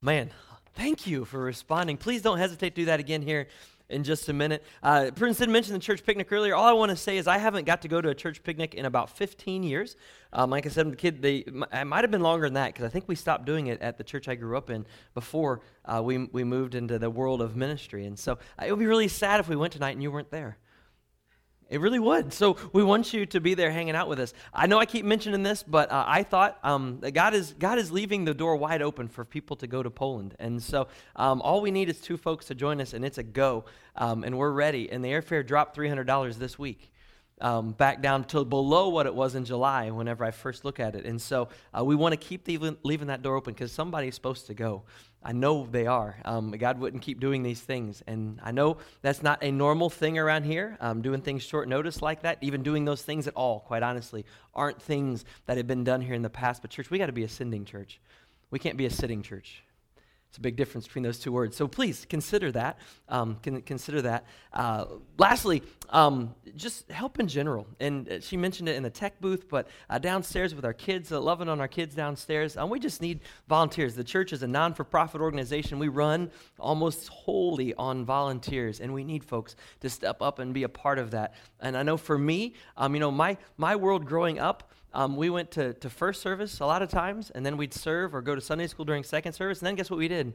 Man, thank you for responding. Please don't hesitate to do that again here in just a minute. Uh, Prince did mention the church picnic earlier. All I want to say is I haven't got to go to a church picnic in about 15 years. Um, like I said, the kid, they, it might have been longer than that because I think we stopped doing it at the church I grew up in before uh, we, we moved into the world of ministry. And so uh, it would be really sad if we went tonight and you weren't there. It really would. So we want you to be there hanging out with us. I know I keep mentioning this, but uh, I thought um, that God is God is leaving the door wide open for people to go to Poland, and so um, all we need is two folks to join us, and it's a go, um, and we're ready. And the airfare dropped three hundred dollars this week um, back down to below what it was in July whenever I first look at it. And so uh, we want to keep leaving, leaving that door open because somebody's supposed to go. I know they are. Um, God wouldn't keep doing these things. And I know that's not a normal thing around here, um, doing things short notice like that, even doing those things at all, quite honestly, aren't things that have been done here in the past. But, church, we got to be a sending church. We can't be a sitting church. It's a big difference between those two words. So please consider that. Um, consider that. Uh, lastly, um, just help in general. And uh, she mentioned it in the tech booth, but uh, downstairs with our kids, uh, loving on our kids downstairs, um, we just need volunteers. The church is a non for profit organization. We run almost wholly on volunteers, and we need folks to step up and be a part of that. And I know for me, um, you know, my, my world growing up, um, we went to, to first service a lot of times, and then we'd serve or go to Sunday school during second service, and then guess what we did?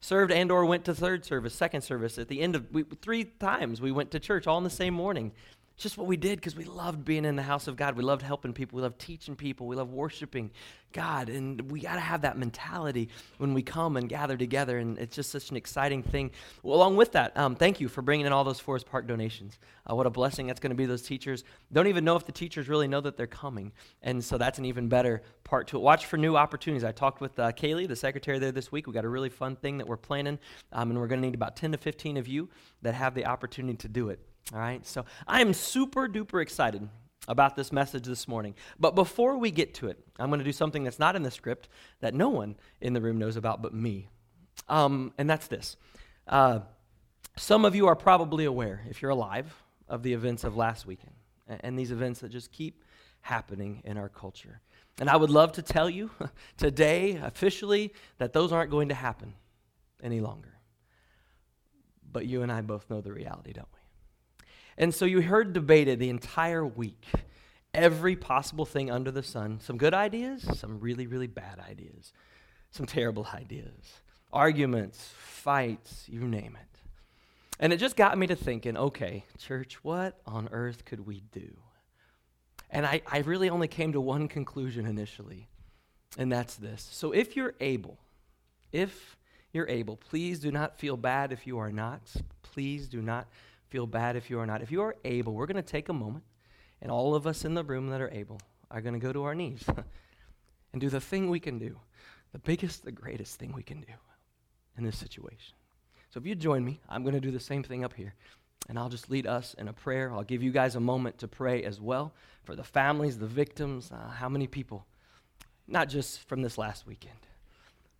Served and or went to third service, second service. At the end of we, three times, we went to church all in the same morning just what we did because we loved being in the house of God. We loved helping people. We loved teaching people. We loved worshiping God. And we got to have that mentality when we come and gather together. And it's just such an exciting thing. Well, along with that, um, thank you for bringing in all those Forest Park donations. Uh, what a blessing that's going to be. Those teachers don't even know if the teachers really know that they're coming. And so that's an even better part to it. Watch for new opportunities. I talked with uh, Kaylee, the secretary there this week. We got a really fun thing that we're planning. Um, and we're going to need about 10 to 15 of you that have the opportunity to do it. All right, so I am super duper excited about this message this morning. But before we get to it, I'm going to do something that's not in the script that no one in the room knows about but me. Um, and that's this. Uh, some of you are probably aware, if you're alive, of the events of last weekend and, and these events that just keep happening in our culture. And I would love to tell you today, officially, that those aren't going to happen any longer. But you and I both know the reality, don't we? And so you heard debated the entire week every possible thing under the sun some good ideas, some really, really bad ideas, some terrible ideas, arguments, fights, you name it. And it just got me to thinking okay, church, what on earth could we do? And I, I really only came to one conclusion initially, and that's this. So if you're able, if you're able, please do not feel bad if you are not. Please do not feel bad if you are not. If you are able, we're going to take a moment, and all of us in the room that are able are going to go to our knees and do the thing we can do, the biggest, the greatest thing we can do in this situation. So if you join me, I'm going to do the same thing up here. And I'll just lead us in a prayer. I'll give you guys a moment to pray as well for the families, the victims, uh, how many people, not just from this last weekend,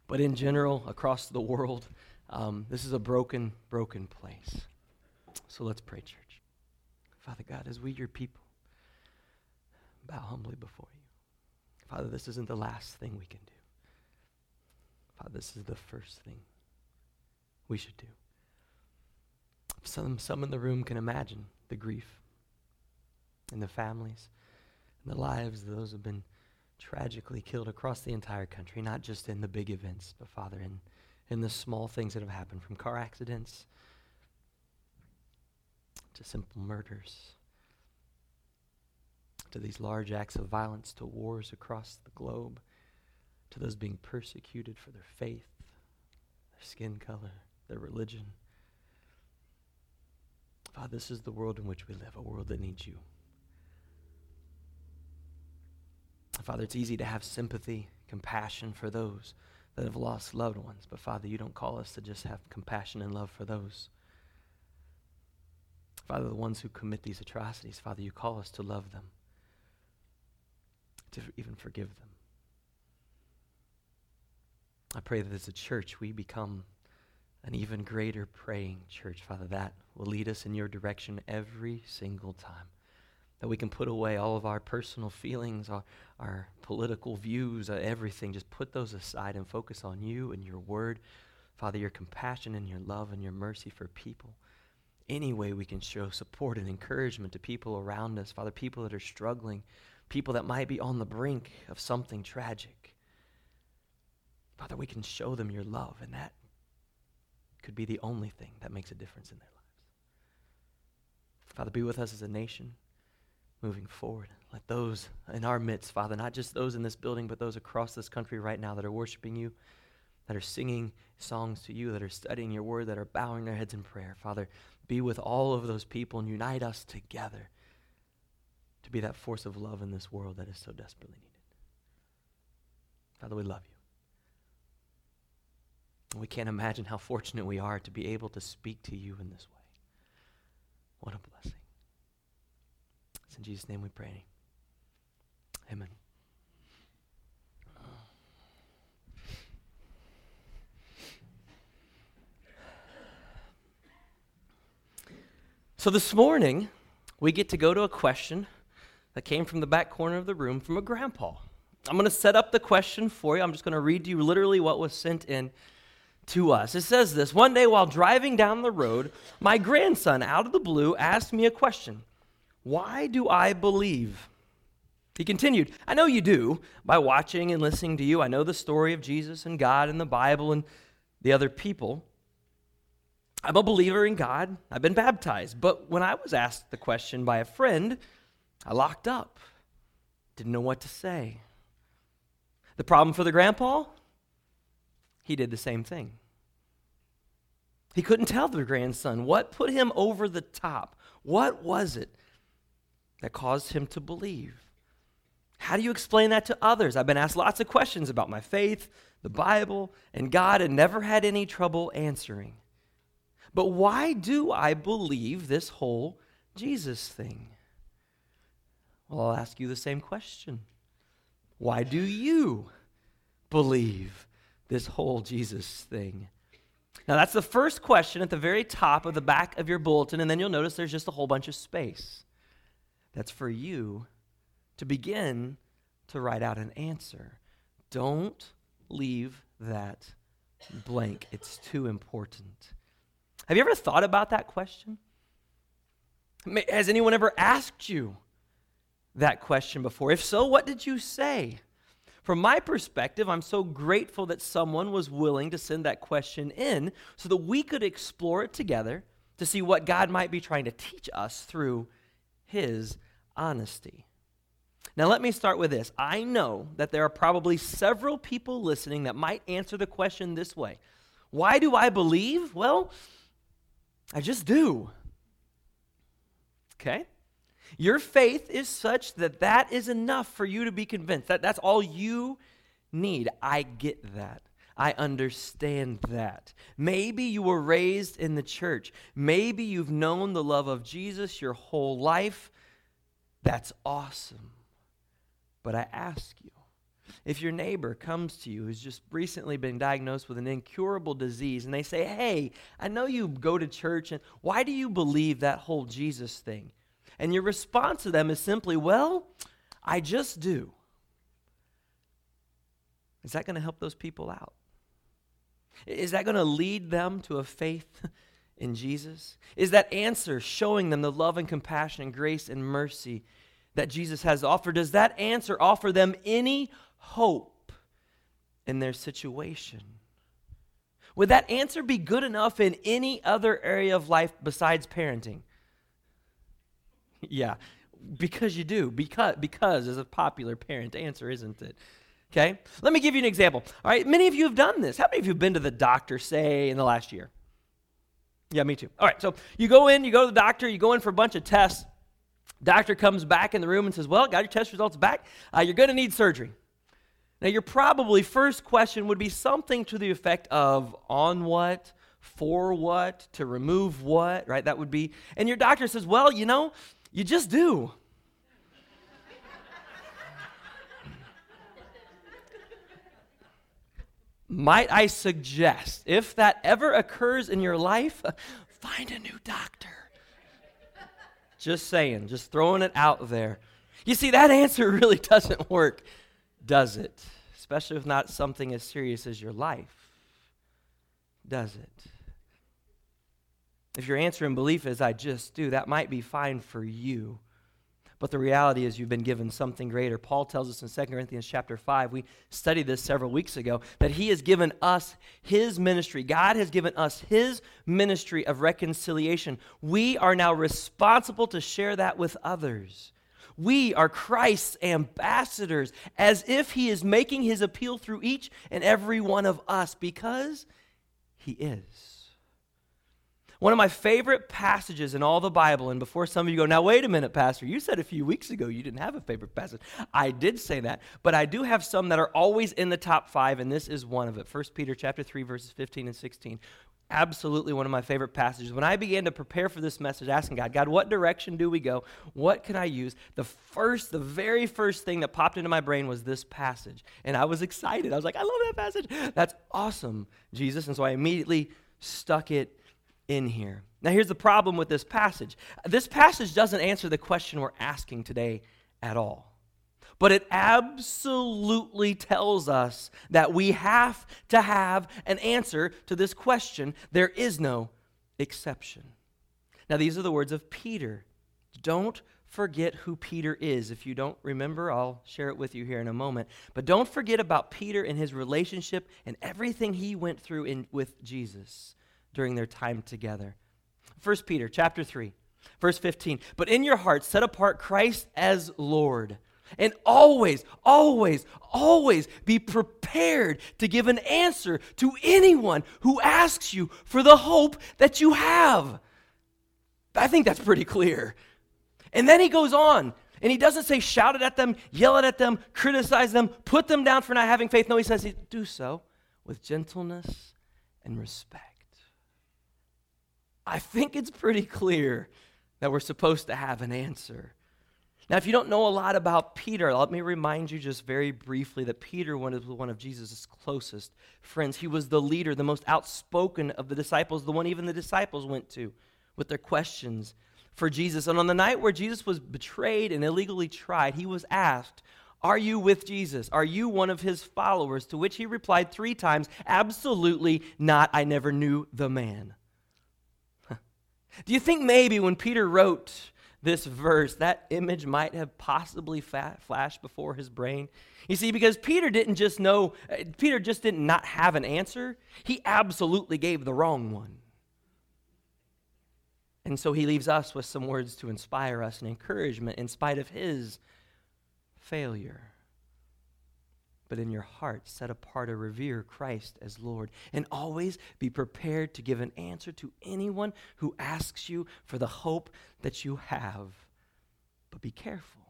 but in general across the world. Um, this is a broken, broken place. So let's pray, church. Father God, as we, your people, bow humbly before you. Father, this isn't the last thing we can do. Father, this is the first thing we should do. Some, some in the room can imagine the grief and the families and the lives of those who have been tragically killed across the entire country, not just in the big events, but Father, in, in the small things that have happened from car accidents to simple murders, to these large acts of violence, to wars across the globe, to those being persecuted for their faith, their skin color, their religion. Father, this is the world in which we live, a world that needs you. Father, it's easy to have sympathy, compassion for those that have lost loved ones, but Father, you don't call us to just have compassion and love for those Father, the ones who commit these atrocities, Father, you call us to love them, to even forgive them. I pray that as a church we become an even greater praying church, Father, that will lead us in your direction every single time. that we can put away all of our personal feelings, our, our political views, uh, everything. Just put those aside and focus on you and your word. Father, your compassion and your love and your mercy for people. Any way we can show support and encouragement to people around us, Father, people that are struggling, people that might be on the brink of something tragic. Father, we can show them your love, and that could be the only thing that makes a difference in their lives. Father, be with us as a nation moving forward. Let those in our midst, Father, not just those in this building, but those across this country right now that are worshiping you, that are singing songs to you, that are studying your word, that are bowing their heads in prayer, Father, be with all of those people and unite us together to be that force of love in this world that is so desperately needed. Father, we love you. We can't imagine how fortunate we are to be able to speak to you in this way. What a blessing. It's in Jesus' name we pray. Amen. So this morning, we get to go to a question that came from the back corner of the room from a grandpa. I'm going to set up the question for you. I'm just going to read you literally what was sent in to us. It says this One day while driving down the road, my grandson, out of the blue, asked me a question Why do I believe? He continued, I know you do. By watching and listening to you, I know the story of Jesus and God and the Bible and the other people. I'm a believer in God. I've been baptized. But when I was asked the question by a friend, I locked up. Didn't know what to say. The problem for the grandpa? he did the same thing. He couldn't tell the grandson what put him over the top. What was it that caused him to believe? How do you explain that to others? I've been asked lots of questions about my faith, the Bible, and God, and never had any trouble answering. But why do I believe this whole Jesus thing? Well, I'll ask you the same question. Why do you believe this whole Jesus thing? Now, that's the first question at the very top of the back of your bulletin, and then you'll notice there's just a whole bunch of space. That's for you to begin to write out an answer. Don't leave that blank, it's too important. Have you ever thought about that question? Has anyone ever asked you that question before? If so, what did you say? From my perspective, I'm so grateful that someone was willing to send that question in so that we could explore it together to see what God might be trying to teach us through his honesty. Now, let me start with this. I know that there are probably several people listening that might answer the question this way Why do I believe? Well, I just do. Okay? Your faith is such that that is enough for you to be convinced. That, that's all you need. I get that. I understand that. Maybe you were raised in the church. Maybe you've known the love of Jesus your whole life. That's awesome. But I ask you, if your neighbor comes to you who's just recently been diagnosed with an incurable disease and they say, Hey, I know you go to church, and why do you believe that whole Jesus thing? And your response to them is simply, Well, I just do. Is that going to help those people out? Is that going to lead them to a faith in Jesus? Is that answer showing them the love and compassion and grace and mercy that Jesus has offered? Does that answer offer them any hope in their situation? Would that answer be good enough in any other area of life besides parenting? yeah, because you do. Because, because is a popular parent answer, isn't it? Okay? Let me give you an example. All right, many of you have done this. How many of you have been to the doctor, say, in the last year? Yeah, me too. All right, so you go in, you go to the doctor, you go in for a bunch of tests. Doctor comes back in the room and says, Well, got your test results back. Uh, you're going to need surgery. Now, your probably first question would be something to the effect of on what, for what, to remove what, right? That would be. And your doctor says, Well, you know, you just do. Might I suggest, if that ever occurs in your life, find a new doctor. Just saying, just throwing it out there. You see, that answer really doesn't work, does it? Especially if not something as serious as your life. Does it? If your answer in belief is, I just do, that might be fine for you. But the reality is you've been given something greater. Paul tells us in 2 Corinthians chapter 5, we studied this several weeks ago, that he has given us his ministry. God has given us his ministry of reconciliation. We are now responsible to share that with others. We are Christ's ambassadors, as if he is making his appeal through each and every one of us, because he is. One of my favorite passages in all the Bible, and before some of you go, now wait a minute, Pastor, you said a few weeks ago you didn't have a favorite passage. I did say that, but I do have some that are always in the top five, and this is one of it. 1 Peter chapter 3, verses 15 and 16. Absolutely one of my favorite passages. When I began to prepare for this message, asking God, God, what direction do we go? What can I use? The first, the very first thing that popped into my brain was this passage. And I was excited. I was like, I love that passage. That's awesome, Jesus. And so I immediately stuck it in here. Now, here's the problem with this passage this passage doesn't answer the question we're asking today at all. But it absolutely tells us that we have to have an answer to this question. There is no exception. Now, these are the words of Peter. Don't forget who Peter is. If you don't remember, I'll share it with you here in a moment. But don't forget about Peter and his relationship and everything he went through in, with Jesus during their time together. 1 Peter chapter 3, verse 15. But in your hearts set apart Christ as Lord. And always, always, always be prepared to give an answer to anyone who asks you for the hope that you have. I think that's pretty clear. And then he goes on, and he doesn't say shout it at them, yell it at them, criticize them, put them down for not having faith. No, he says do so with gentleness and respect. I think it's pretty clear that we're supposed to have an answer. Now, if you don't know a lot about Peter, let me remind you just very briefly that Peter was one of Jesus' closest friends. He was the leader, the most outspoken of the disciples, the one even the disciples went to with their questions for Jesus. And on the night where Jesus was betrayed and illegally tried, he was asked, Are you with Jesus? Are you one of his followers? To which he replied three times, Absolutely not. I never knew the man. Do you think maybe when Peter wrote this verse, that image might have possibly flashed before his brain? You see, because Peter didn't just know, uh, Peter just did not have an answer, he absolutely gave the wrong one. And so he leaves us with some words to inspire us and encouragement in spite of his failure but in your heart set apart or revere Christ as Lord. And always be prepared to give an answer to anyone who asks you for the hope that you have. But be careful.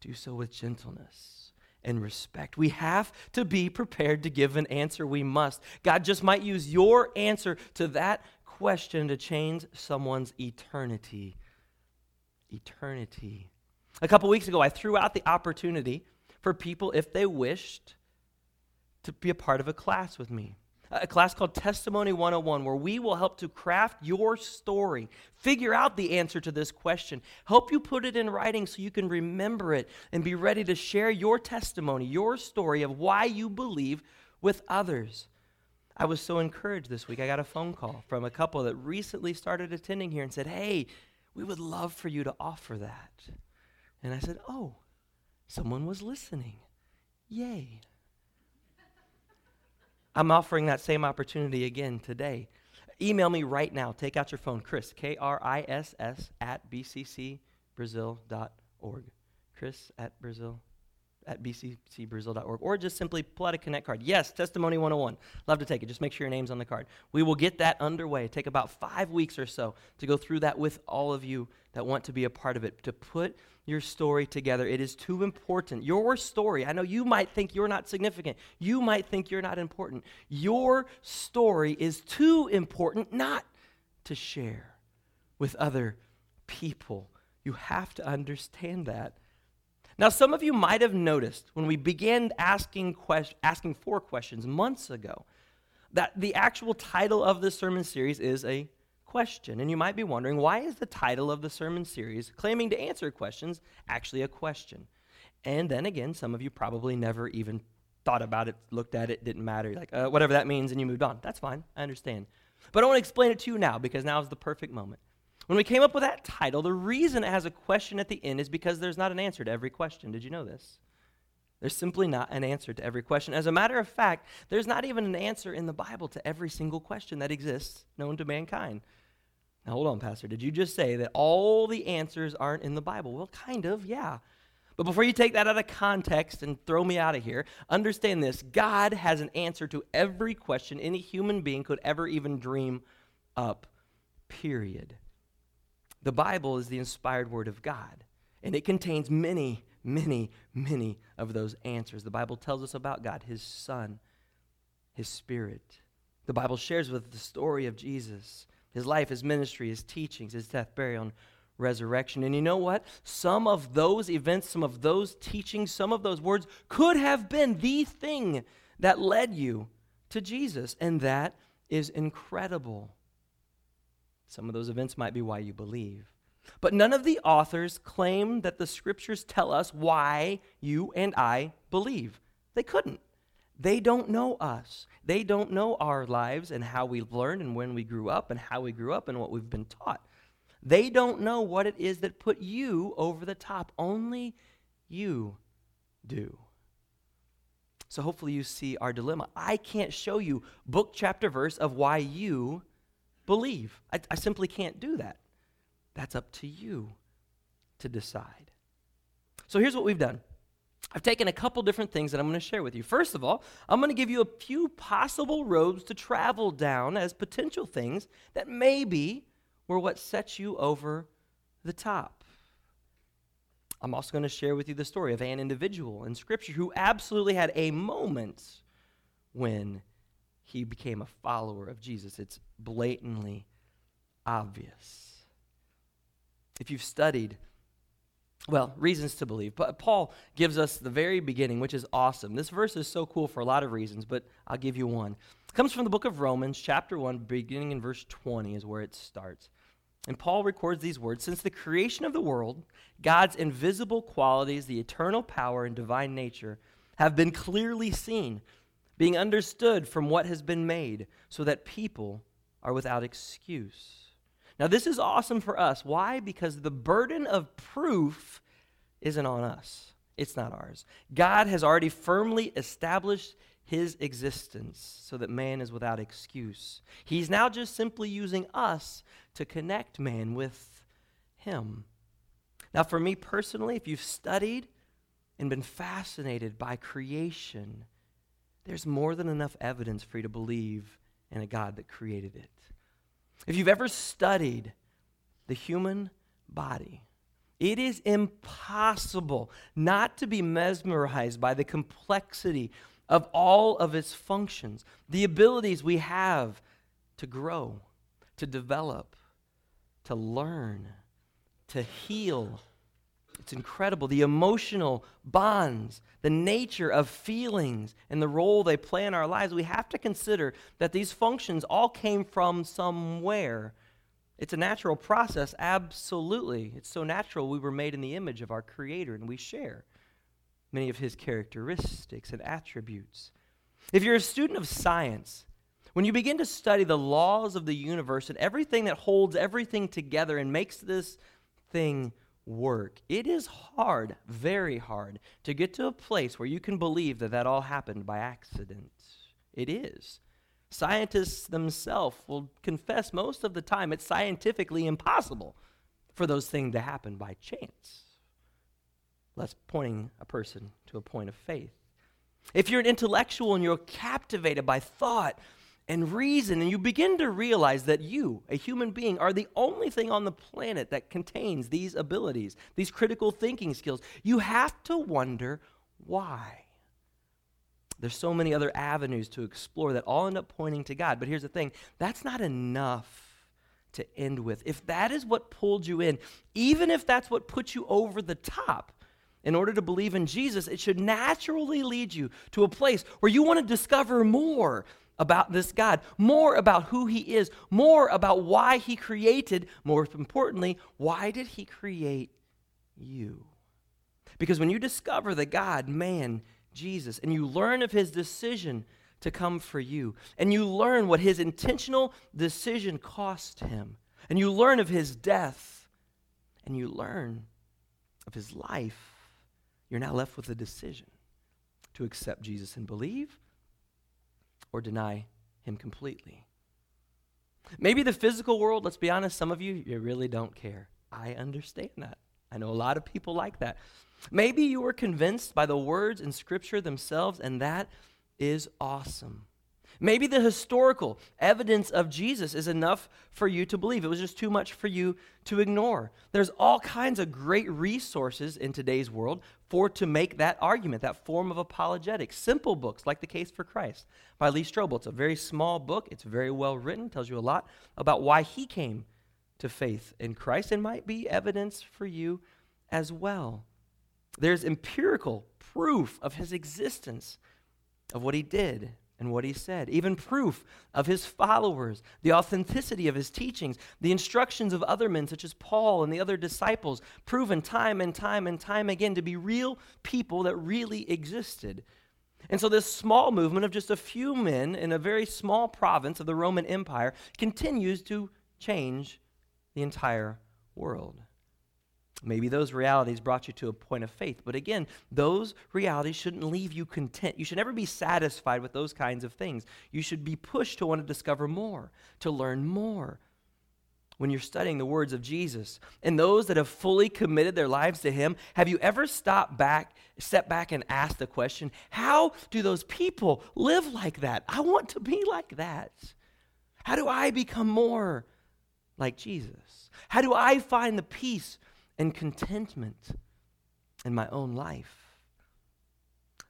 Do so with gentleness and respect. We have to be prepared to give an answer. We must. God just might use your answer to that question to change someone's eternity. Eternity. A couple weeks ago, I threw out the opportunity for people, if they wished, to be a part of a class with me. A class called Testimony 101, where we will help to craft your story, figure out the answer to this question, help you put it in writing so you can remember it and be ready to share your testimony, your story of why you believe with others. I was so encouraged this week. I got a phone call from a couple that recently started attending here and said, Hey, we would love for you to offer that. And I said, Oh, Someone was listening. Yay. I'm offering that same opportunity again today. Email me right now. Take out your phone, Chris, K R I S S, at bccbrazil.org. Chris at Brazil at bccbrazil.org or just simply pull out a connect card. Yes, Testimony 101. Love to take it. Just make sure your name's on the card. We will get that underway. Take about five weeks or so to go through that with all of you that want to be a part of it, to put your story together. It is too important. Your story, I know you might think you're not significant. You might think you're not important. Your story is too important not to share with other people. You have to understand that. Now, some of you might have noticed when we began asking, quest- asking four questions months ago that the actual title of this sermon series is a question. And you might be wondering why is the title of the sermon series, Claiming to Answer Questions, actually a question? And then again, some of you probably never even thought about it, looked at it, didn't matter. You're like, uh, whatever that means, and you moved on. That's fine. I understand. But I want to explain it to you now because now is the perfect moment. When we came up with that title, the reason it has a question at the end is because there's not an answer to every question. Did you know this? There's simply not an answer to every question. As a matter of fact, there's not even an answer in the Bible to every single question that exists known to mankind. Now, hold on, Pastor. Did you just say that all the answers aren't in the Bible? Well, kind of, yeah. But before you take that out of context and throw me out of here, understand this God has an answer to every question any human being could ever even dream up, period. The Bible is the inspired word of God, and it contains many, many, many of those answers. The Bible tells us about God, His Son, His Spirit. The Bible shares with us the story of Jesus, His life, His ministry, His teachings, His death, burial, and resurrection. And you know what? Some of those events, some of those teachings, some of those words could have been the thing that led you to Jesus, and that is incredible. Some of those events might be why you believe. But none of the authors claim that the scriptures tell us why you and I believe. They couldn't. They don't know us. They don't know our lives and how we've learned and when we grew up and how we grew up and what we've been taught. They don't know what it is that put you over the top. Only you do. So hopefully you see our dilemma. I can't show you book, chapter, verse of why you believe. I, I simply can't do that. That's up to you to decide. So here's what we've done. I've taken a couple different things that I'm going to share with you. First of all, I'm going to give you a few possible roads to travel down as potential things that maybe were what set you over the top. I'm also going to share with you the story of an individual in Scripture who absolutely had a moment when he became a follower of Jesus. It's blatantly obvious. If you've studied, well, reasons to believe, but Paul gives us the very beginning, which is awesome. This verse is so cool for a lot of reasons, but I'll give you one. It comes from the book of Romans, chapter 1, beginning in verse 20 is where it starts. And Paul records these words Since the creation of the world, God's invisible qualities, the eternal power and divine nature, have been clearly seen being understood from what has been made, so that people are without excuse. Now, this is awesome for us. Why? Because the burden of proof isn't on us, it's not ours. God has already firmly established his existence so that man is without excuse. He's now just simply using us to connect man with him. Now, for me personally, if you've studied and been fascinated by creation, there's more than enough evidence for you to believe in a God that created it. If you've ever studied the human body, it is impossible not to be mesmerized by the complexity of all of its functions, the abilities we have to grow, to develop, to learn, to heal, it's incredible. The emotional bonds, the nature of feelings, and the role they play in our lives. We have to consider that these functions all came from somewhere. It's a natural process, absolutely. It's so natural we were made in the image of our Creator and we share many of His characteristics and attributes. If you're a student of science, when you begin to study the laws of the universe and everything that holds everything together and makes this thing work. It is hard, very hard, to get to a place where you can believe that that all happened by accident. It is. Scientists themselves will confess most of the time it's scientifically impossible for those things to happen by chance. Less pointing a person to a point of faith. If you're an intellectual and you're captivated by thought, and reason, and you begin to realize that you, a human being, are the only thing on the planet that contains these abilities, these critical thinking skills. You have to wonder why. There's so many other avenues to explore that all end up pointing to God. But here's the thing that's not enough to end with. If that is what pulled you in, even if that's what put you over the top, in order to believe in Jesus, it should naturally lead you to a place where you want to discover more about this God, more about who He is, more about why He created, more importantly, why did He create you? Because when you discover the God, man, Jesus, and you learn of His decision to come for you, and you learn what His intentional decision cost Him, and you learn of His death, and you learn of His life, you're now left with a decision to accept Jesus and believe or deny him completely. Maybe the physical world, let's be honest, some of you, you really don't care. I understand that. I know a lot of people like that. Maybe you were convinced by the words in Scripture themselves, and that is awesome. Maybe the historical evidence of Jesus is enough for you to believe. It was just too much for you to ignore. There's all kinds of great resources in today's world for to make that argument, that form of apologetics. Simple books like The Case for Christ by Lee Strobel. It's a very small book. It's very well written, tells you a lot about why he came to faith in Christ and might be evidence for you as well. There's empirical proof of his existence, of what he did, and what he said, even proof of his followers, the authenticity of his teachings, the instructions of other men, such as Paul and the other disciples, proven time and time and time again to be real people that really existed. And so, this small movement of just a few men in a very small province of the Roman Empire continues to change the entire world. Maybe those realities brought you to a point of faith. But again, those realities shouldn't leave you content. You should never be satisfied with those kinds of things. You should be pushed to want to discover more, to learn more. When you're studying the words of Jesus and those that have fully committed their lives to Him, have you ever stopped back, step back, and asked the question, How do those people live like that? I want to be like that. How do I become more like Jesus? How do I find the peace and contentment in my own life.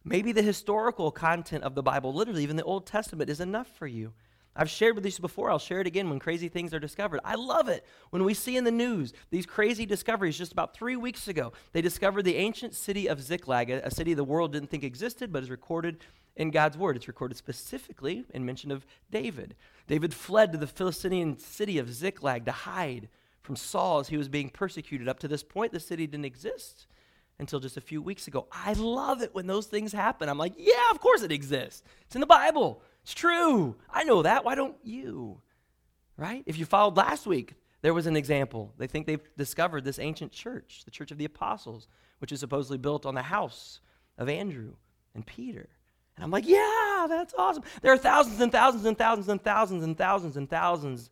Maybe the historical content of the Bible, literally, even the Old Testament, is enough for you. I've shared with you before. I'll share it again when crazy things are discovered. I love it when we see in the news these crazy discoveries. Just about three weeks ago, they discovered the ancient city of Ziklag, a, city the world didn't think existed, but is recorded in God's word. It's recorded specifically in mention of David. David fled to the Philistine city of Ziklag to hide from Saul as he was being persecuted. Up to this point, the city didn't exist until just a few weeks ago. I love it when those things happen. I'm like, yeah, of course it exists. It's in the Bible. It's true. I know that. Why don't you? Right? If you followed last week, there was an example. They think they've discovered this ancient church, the Church of the Apostles, which is supposedly built on the house of Andrew and Peter. And I'm like, yeah, that's awesome. There are thousands and thousands and thousands and thousands and thousands and thousands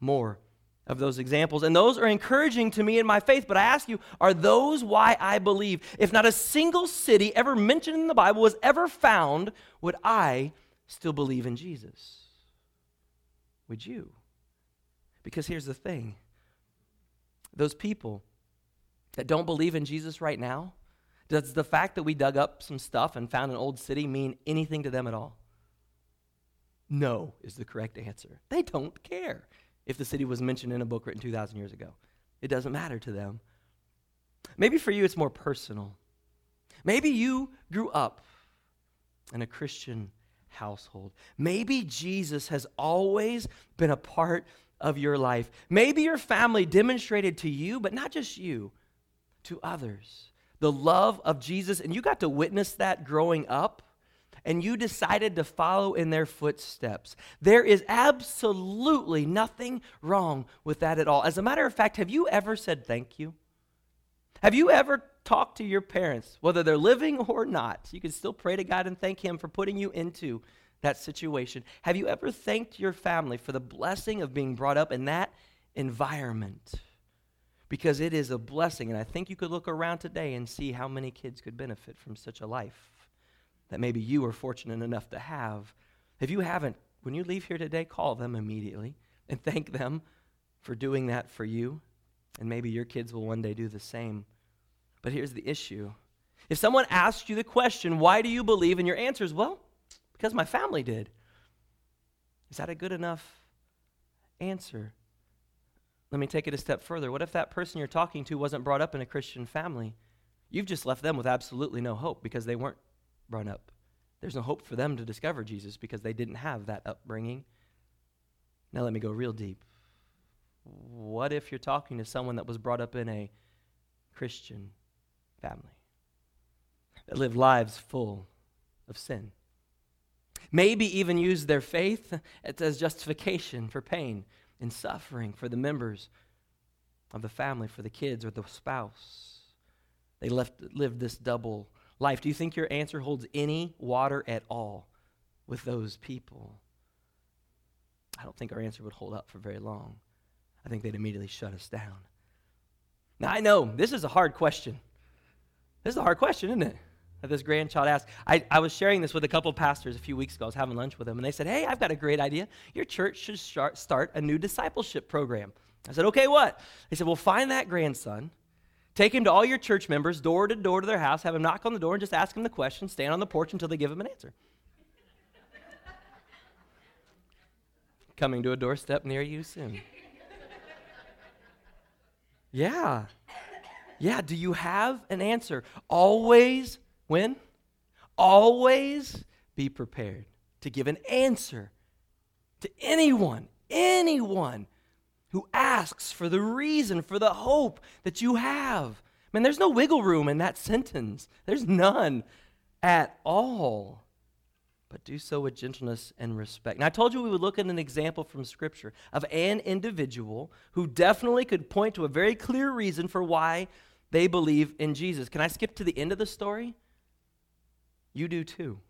more of those examples. And those are encouraging to me in my faith. But I ask you, are those why I believe? If not a single city ever mentioned in the Bible was ever found, would I still believe in Jesus? Would you? Because here's the thing those people that don't believe in Jesus right now, does the fact that we dug up some stuff and found an old city mean anything to them at all? No, is the correct answer. They don't care if the city was mentioned in a book written 2,000 years ago. It doesn't matter to them. Maybe for you it's more personal. Maybe you grew up in a Christian household. Maybe Jesus has always been a part of your life. Maybe your family demonstrated to you, but not just you, to others, the love of Jesus, and you got to witness that growing up and you decided to follow in their footsteps. There is absolutely nothing wrong with that at all. As a matter of fact, have you ever said thank you? Have you ever talked to your parents, whether they're living or not? You can still pray to God and thank Him for putting you into that situation. Have you ever thanked your family for the blessing of being brought up in that environment? Because it is a blessing, and I think you could look around today and see how many kids could benefit from such a life that maybe you are fortunate enough to have. If you haven't, when you leave here today, call them immediately and thank them for doing that for you. And maybe your kids will one day do the same. But here's the issue if someone asks you the question, why do you believe? And your answer is, well, because my family did. Is that a good enough answer? Let me take it a step further. What if that person you're talking to wasn't brought up in a Christian family? You've just left them with absolutely no hope because they weren't brought up there's no hope for them to discover Jesus because they didn't have that upbringing. Now, let me go real deep. What if you're talking to someone that was brought up in a Christian family that lived lives full of sin? Maybe even use their faith as justification for pain and suffering for the members of the family, for the kids or the spouse. They left, lived this double life. Do you think your answer holds any water at all with those people? I don't think our answer would hold up for very long. I think they'd immediately shut us down. Now, I know this is a hard question. This is a hard question, isn't it? That this grandchild asked. I, I was sharing this with a couple pastors a few weeks ago. I was having lunch with them, and they said, Hey, I've got a great idea. Your church should start, start a new discipleship program. I said, Okay, what? They said, Well, find that grandson Take him to all your church members, door to door to their house, have him knock on the door, and just ask him the question. Stand on the porch until they give him an answer. Coming to a doorstep near you soon. yeah. Yeah, do you have an answer? Always, when? Always be prepared to give an answer to anyone, anyone who asks for the reason, for the hope that you have. Man, there's no wiggle room in that sentence. There's none at all. But do so with gentleness and respect. Now, I told you we would look at an example from Scripture of an individual who definitely could point to a very clear reason for why they believe in Jesus. Can I skip to the end of the story? You do too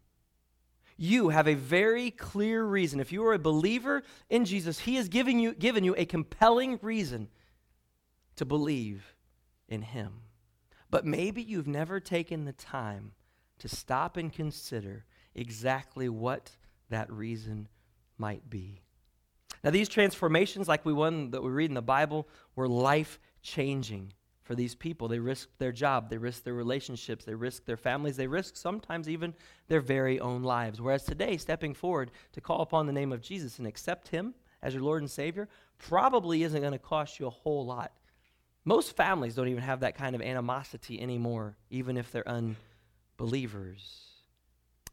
you have a very clear reason. If you are a believer in Jesus, He has given you, given you a compelling reason to believe in Him. But maybe you've never taken the time to stop and consider exactly what that reason might be. Now, these transformations, like we one that we read in the Bible, were life changing for these people. They risk their job, they risk their relationships, they risk their families, they risk sometimes even their very own lives. Whereas today, stepping forward to call upon the name of Jesus and accept Him as your Lord and Savior probably isn't going to cost you a whole lot. Most families don't even have that kind of animosity anymore, even if they're unbelievers.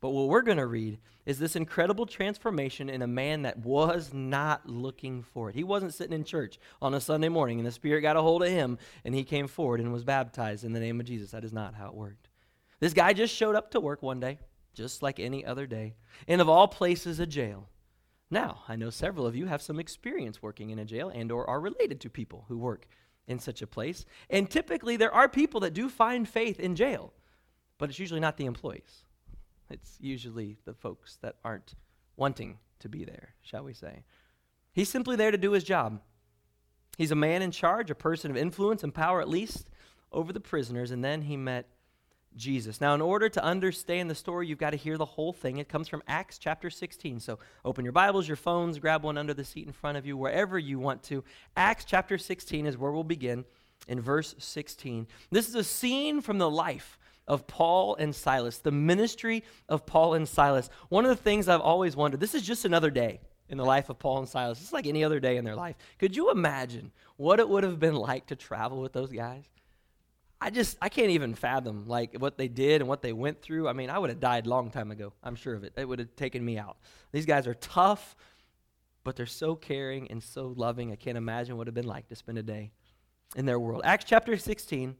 But what we're going to read is this incredible transformation in a man that was not looking for it. He wasn't sitting in church on a Sunday morning and the Spirit got a hold of him and he came forward and was baptized in the name of Jesus. That is not how it worked. This guy just showed up to work one day, just like any other day, and of all places, a jail. Now, I know several of you have some experience working in a jail and or are related to people who work in such a place. And typically there are people that do find faith in jail, but it's usually not the employees. It's usually the folks that aren't wanting to be there, shall we say. He's simply there to do his job. He's a man in charge, a person of influence and power, at least, over the prisoners. And then he met Jesus. Now, in order to understand the story, you've got to hear the whole thing. It comes from Acts chapter 16. So open your Bibles, your phones, grab one under the seat in front of you, wherever you want to. Acts chapter 16 is where we'll begin in verse 16. This is a scene from the life of Paul and Silas, the ministry of Paul and Silas. One of the things I've always wondered this is just another day in the life of Paul and Silas. It's like any other day in their life. Could you imagine what it would have been like to travel with those guys? I just I can't even fathom like what they did and what they went through. I mean, I would have died long time ago. I'm sure of it. It would have taken me out. These guys are tough, but they're so caring and so loving. I can't imagine what it would have been like to spend a day in their world. Acts chapter 16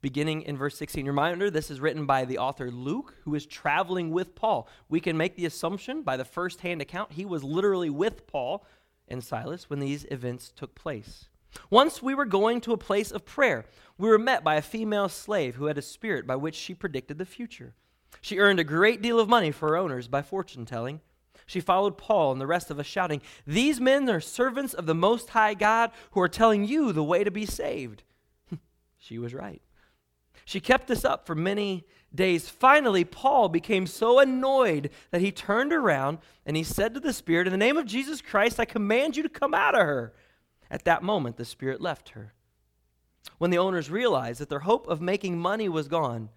beginning in verse 16. Reminder this is written by the author Luke, who is traveling with Paul. We can make the assumption by the first hand account he was literally with Paul and Silas when these events took place. Once we were going to a place of prayer, we were met by a female slave who had a spirit by which she predicted the future. She earned a great deal of money for her owners by fortune telling. She followed Paul and the rest of us, shouting, These men are servants of the Most High God who are telling you the way to be saved. she was right. She kept this up for many days. Finally, Paul became so annoyed that he turned around and he said to the Spirit, In the name of Jesus Christ, I command you to come out of her. At that moment, the Spirit left her. When the owners realized that their hope of making money was gone,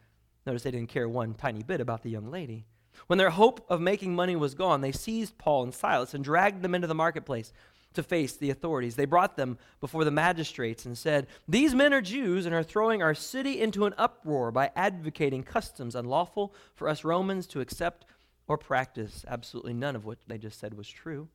notice they didn't care one tiny bit about the young lady. When their hope of making money was gone, they seized Paul and Silas and dragged them into the marketplace to face the authorities. They brought them before the magistrates and said, These men are Jews and are throwing our city into an uproar by advocating customs unlawful for us Romans to accept or practice absolutely none of what they just said was true.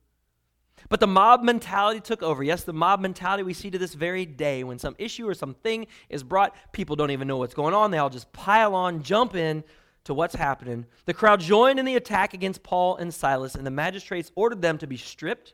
But the mob mentality took over. Yes, the mob mentality we see to this very day. When some issue or something is brought, people don't even know what's going on. They all just pile on, jump in to what's happening. The crowd joined in the attack against Paul and Silas, and the magistrates ordered them to be stripped,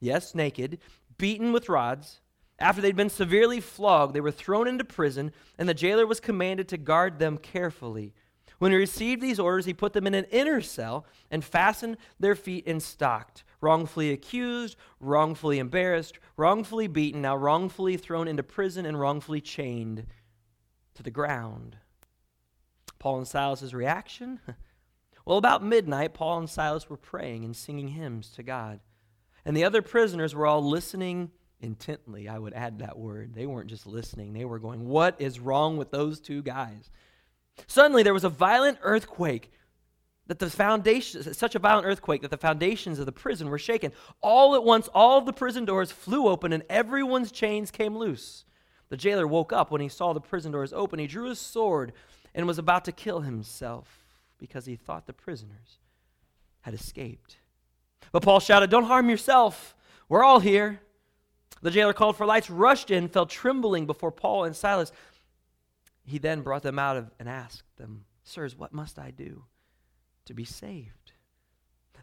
yes, naked, beaten with rods. After they'd been severely flogged, they were thrown into prison, and the jailer was commanded to guard them carefully. When he received these orders, he put them in an inner cell and fastened their feet in stocked. Wrongfully accused, wrongfully embarrassed, wrongfully beaten, now wrongfully thrown into prison and wrongfully chained to the ground. Paul and Silas's reaction? Well, about midnight, Paul and Silas were praying and singing hymns to God. And the other prisoners were all listening intently. I would add that word. They weren't just listening, they were going, What is wrong with those two guys? Suddenly, there was a violent earthquake that the foundations, such a violent earthquake that the foundations of the prison were shaken. All at once, all the prison doors flew open and everyone's chains came loose. The jailer woke up when he saw the prison doors open. He drew his sword and was about to kill himself because he thought the prisoners had escaped. But Paul shouted, Don't harm yourself. We're all here. The jailer called for lights, rushed in, fell trembling before Paul and Silas. He then brought them out and asked them, Sirs, what must I do to be saved?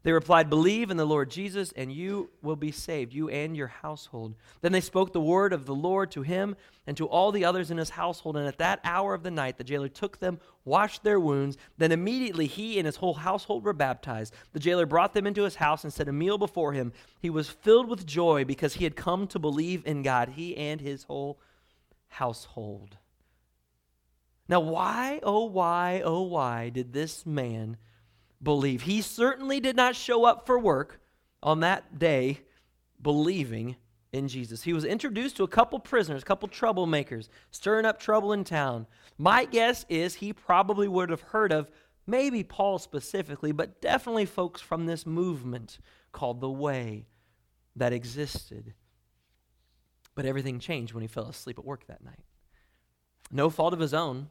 They replied, Believe in the Lord Jesus, and you will be saved, you and your household. Then they spoke the word of the Lord to him and to all the others in his household. And at that hour of the night, the jailer took them, washed their wounds. Then immediately he and his whole household were baptized. The jailer brought them into his house and set a meal before him. He was filled with joy because he had come to believe in God, he and his whole household. Now, why, oh, why, oh, why did this man believe? He certainly did not show up for work on that day believing in Jesus. He was introduced to a couple prisoners, a couple troublemakers, stirring up trouble in town. My guess is he probably would have heard of maybe Paul specifically, but definitely folks from this movement called the Way that existed. But everything changed when he fell asleep at work that night. No fault of his own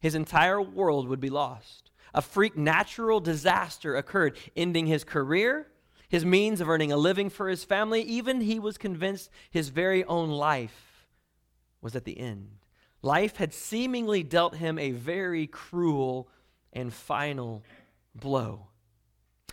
his entire world would be lost. A freak natural disaster occurred, ending his career, his means of earning a living for his family. Even he was convinced his very own life was at the end. Life had seemingly dealt him a very cruel and final blow.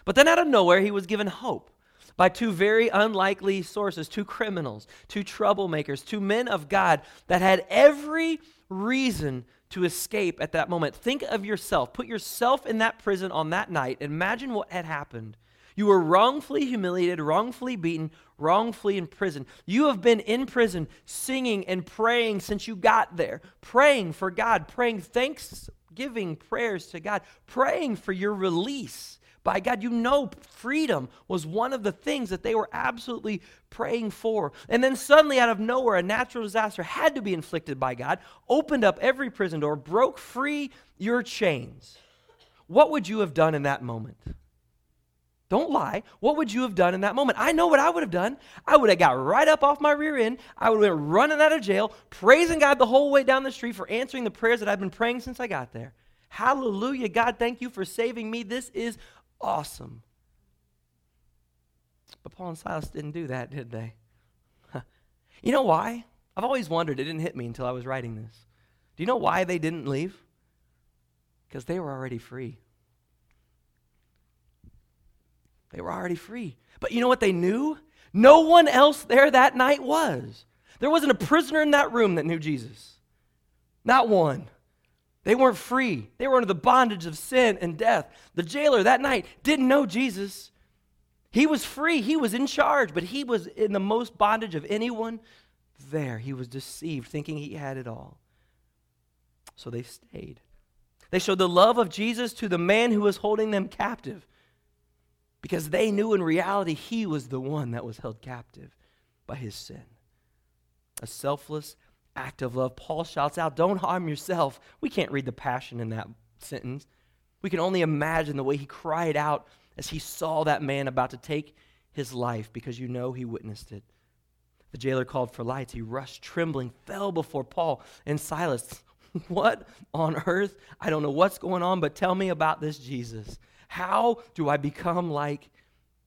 But then out of nowhere, he was given hope by two very unlikely sources two criminals, two troublemakers, two men of God that had every reason to escape at that moment. Think of yourself. Put yourself in that prison on that night. Imagine what had happened. You were wrongfully humiliated, wrongfully beaten, wrongfully in prison. You have been in prison singing and praying since you got there, praying for God, praying thanksgiving prayers to God, praying for your release by God. You know, freedom was one of the things that they were absolutely praying for. And then suddenly, out of nowhere, a natural disaster had to be inflicted by God, opened up every prison door, broke free your chains. What would you have done in that moment? Don't lie. What would you have done in that moment? I know what I would have done. I would have got right up off my rear end. I would have been running out of jail, praising God the whole way down the street for answering the prayers that I've been praying since I got there. Hallelujah. God, thank you for saving me. This is awesome. But Paul and Silas didn't do that, did they? you know why? I've always wondered. It didn't hit me until I was writing this. Do you know why they didn't leave? Because they were already free. They were already free. But you know what they knew? No one else there that night was. There wasn't a prisoner in that room that knew Jesus. Not one. They weren't free. They were under the bondage of sin and death. The jailer that night didn't know Jesus. He was free, he was in charge, but he was in the most bondage of anyone there. He was deceived, thinking he had it all. So they stayed. They showed the love of Jesus to the man who was holding them captive because they knew in reality he was the one that was held captive by his sin. A selfless, act of love. Paul shouts out, Don't harm yourself. We can't read the passion in that sentence. We can only imagine the way he cried out as he saw that man about to take his life because you know he witnessed it. The jailer called for lights. He rushed trembling, fell before Paul and Silas. what on earth? I don't know what's going on, but tell me about this Jesus. How do I become like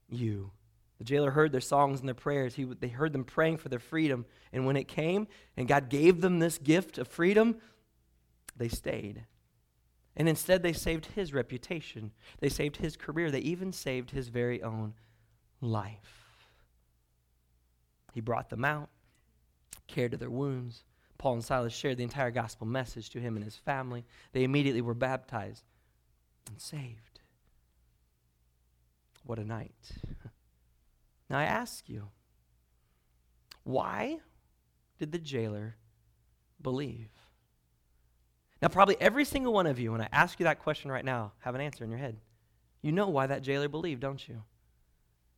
you? The jailer heard their songs and their prayers. He, they heard them praying for their freedom. And when it came and God gave them this gift of freedom, they stayed. And instead, they saved his reputation. They saved his career. They even saved his very own life. He brought them out, cared to their wounds. Paul and Silas shared the entire gospel message to him and his family. They immediately were baptized and saved. What a night. Now I ask you, why did the jailer believe? Now, probably every single one of you, when I ask you that question right now, have an answer in your head. You know why that jailer believed, don't you?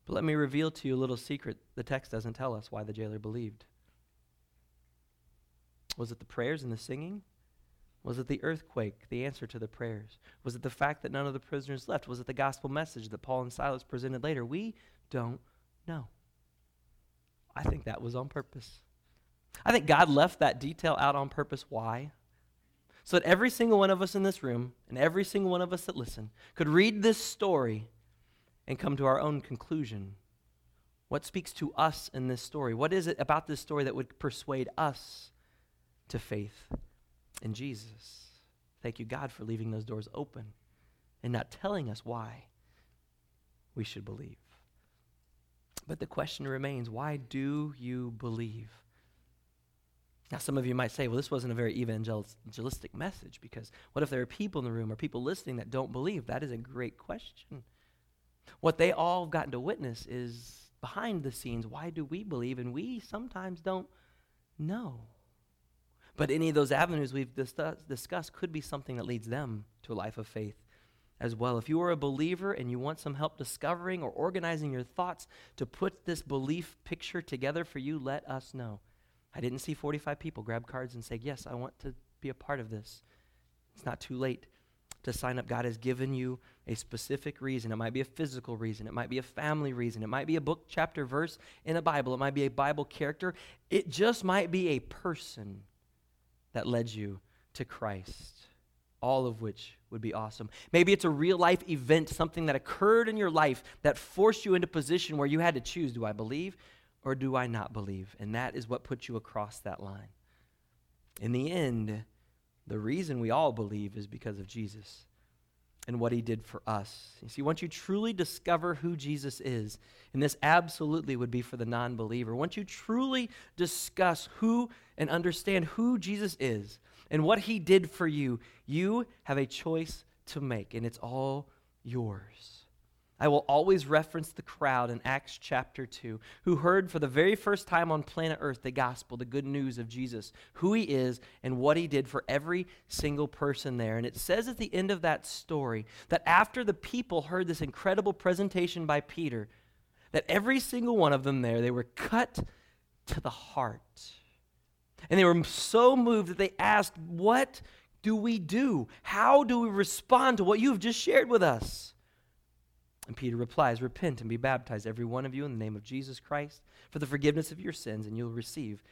But let me reveal to you a little secret. The text doesn't tell us why the jailer believed. Was it the prayers and the singing? Was it the earthquake, the answer to the prayers? Was it the fact that none of the prisoners left? Was it the gospel message that Paul and Silas presented later? We don't know. I think that was on purpose. I think God left that detail out on purpose. Why? so that every single one of us in this room and every single one of us that listen could read this story and come to our own conclusion. What speaks to us in this story? What is it about this story that would persuade us to faith in Jesus? Thank you, God, for leaving those doors open and not telling us why we should believe. But the question remains why do you believe? Now, some of you might say, well, this wasn't a very evangelistic message because what if there are people in the room or people listening that don't believe? That is a great question. What they all have gotten to witness is behind the scenes. Why do we believe? And we sometimes don't know. But any of those avenues we've dis- discussed could be something that leads them to a life of faith as well. If you are a believer and you want some help discovering or organizing your thoughts to put this belief picture together for you, let us know. I didn't see 45 people grab cards and say, Yes, I want to be a part of this. It's not too late to sign up. God has given you a specific reason. It might be a physical reason, it might be a family reason, it might be a book, chapter, verse in a Bible, it might be a Bible character, it just might be a person that led you to Christ. All of which would be awesome. Maybe it's a real life event, something that occurred in your life that forced you into a position where you had to choose do I believe or do I not believe? And that is what puts you across that line. In the end, the reason we all believe is because of Jesus and what he did for us. You see, once you truly discover who Jesus is, and this absolutely would be for the non believer, once you truly discuss who and understand who Jesus is and what he did for you, you have a choice to make, and it's all yours. I will always reference the crowd in Acts chapter 2 who heard for the very first time on planet Earth the gospel, the good news of Jesus, who he is, and what he did for every single person there. And it says at the end of that story that after the people heard this incredible presentation by Peter, that every single one of them there, they were cut to the heart. And they were so moved that they asked, What do we do? How do we respond to what you've just shared with us? And Peter replies, Repent and be baptized, every one of you, in the name of Jesus Christ, for the forgiveness of your sins, and you'll receive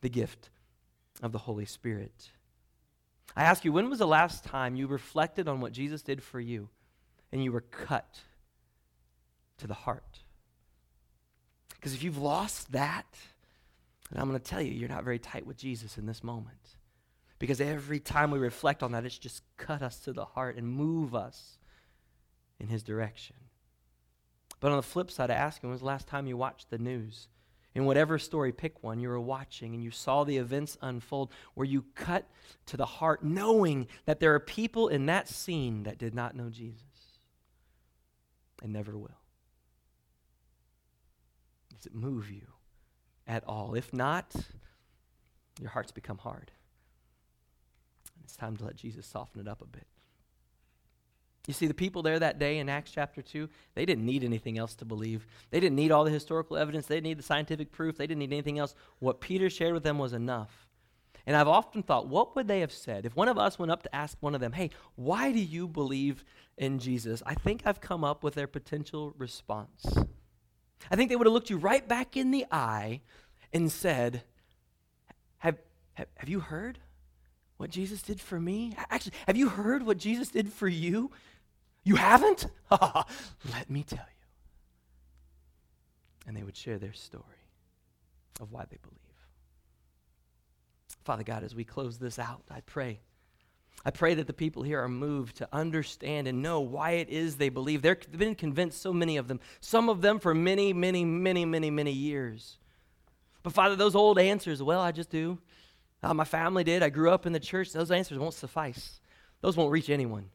the gift of the Holy Spirit. I ask you, when was the last time you reflected on what Jesus did for you and you were cut to the heart? Because if you've lost that, and I'm going to tell you, you're not very tight with Jesus in this moment. Because every time we reflect on that, it's just cut us to the heart and move us in his direction. But on the flip side, I ask him, when was the last time you watched the news? In whatever story, pick one, you were watching and you saw the events unfold where you cut to the heart knowing that there are people in that scene that did not know Jesus and never will. Does it move you at all? If not, your heart's become hard. It's time to let Jesus soften it up a bit. You see, the people there that day in Acts chapter 2, they didn't need anything else to believe. They didn't need all the historical evidence. They didn't need the scientific proof. They didn't need anything else. What Peter shared with them was enough. And I've often thought, what would they have said if one of us went up to ask one of them, hey, why do you believe in Jesus? I think I've come up with their potential response. I think they would have looked you right back in the eye and said, have, have, have you heard what Jesus did for me? Actually, have you heard what Jesus did for you? You haven't? Let me tell you. And they would share their story of why they believe. Father God, as we close this out, I pray. I pray that the people here are moved to understand and know why it is they believe. They've been convinced, so many of them, some of them for many, many, many, many, many years. But Father, those old answers, well, I just do. Uh, my family did. I grew up in the church. Those answers won't suffice, those won't reach anyone.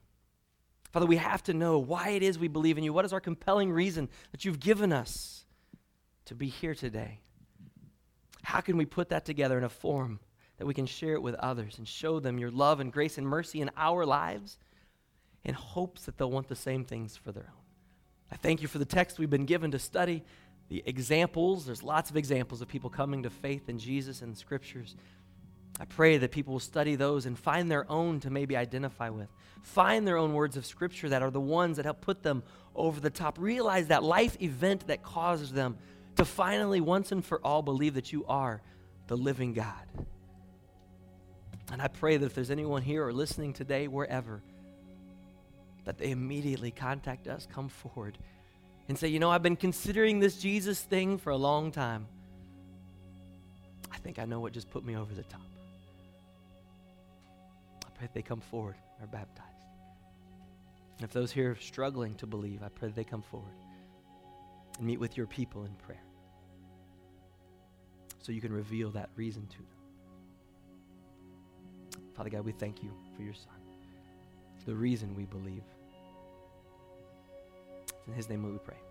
Father, we have to know why it is we believe in you. What is our compelling reason that you've given us to be here today? How can we put that together in a form that we can share it with others and show them your love and grace and mercy in our lives in hopes that they'll want the same things for their own? I thank you for the text we've been given to study, the examples. There's lots of examples of people coming to faith in Jesus in the scriptures. I pray that people will study those and find their own to maybe identify with. Find their own words of Scripture that are the ones that help put them over the top. Realize that life event that causes them to finally, once and for all, believe that you are the living God. And I pray that if there's anyone here or listening today, wherever, that they immediately contact us, come forward, and say, You know, I've been considering this Jesus thing for a long time. I think I know what just put me over the top I pray that they come forward and are baptized. And if those here are struggling to believe, I pray that they come forward and meet with your people in prayer so you can reveal that reason to them. Father God, we thank you for your Son, the reason we believe. In his name we pray.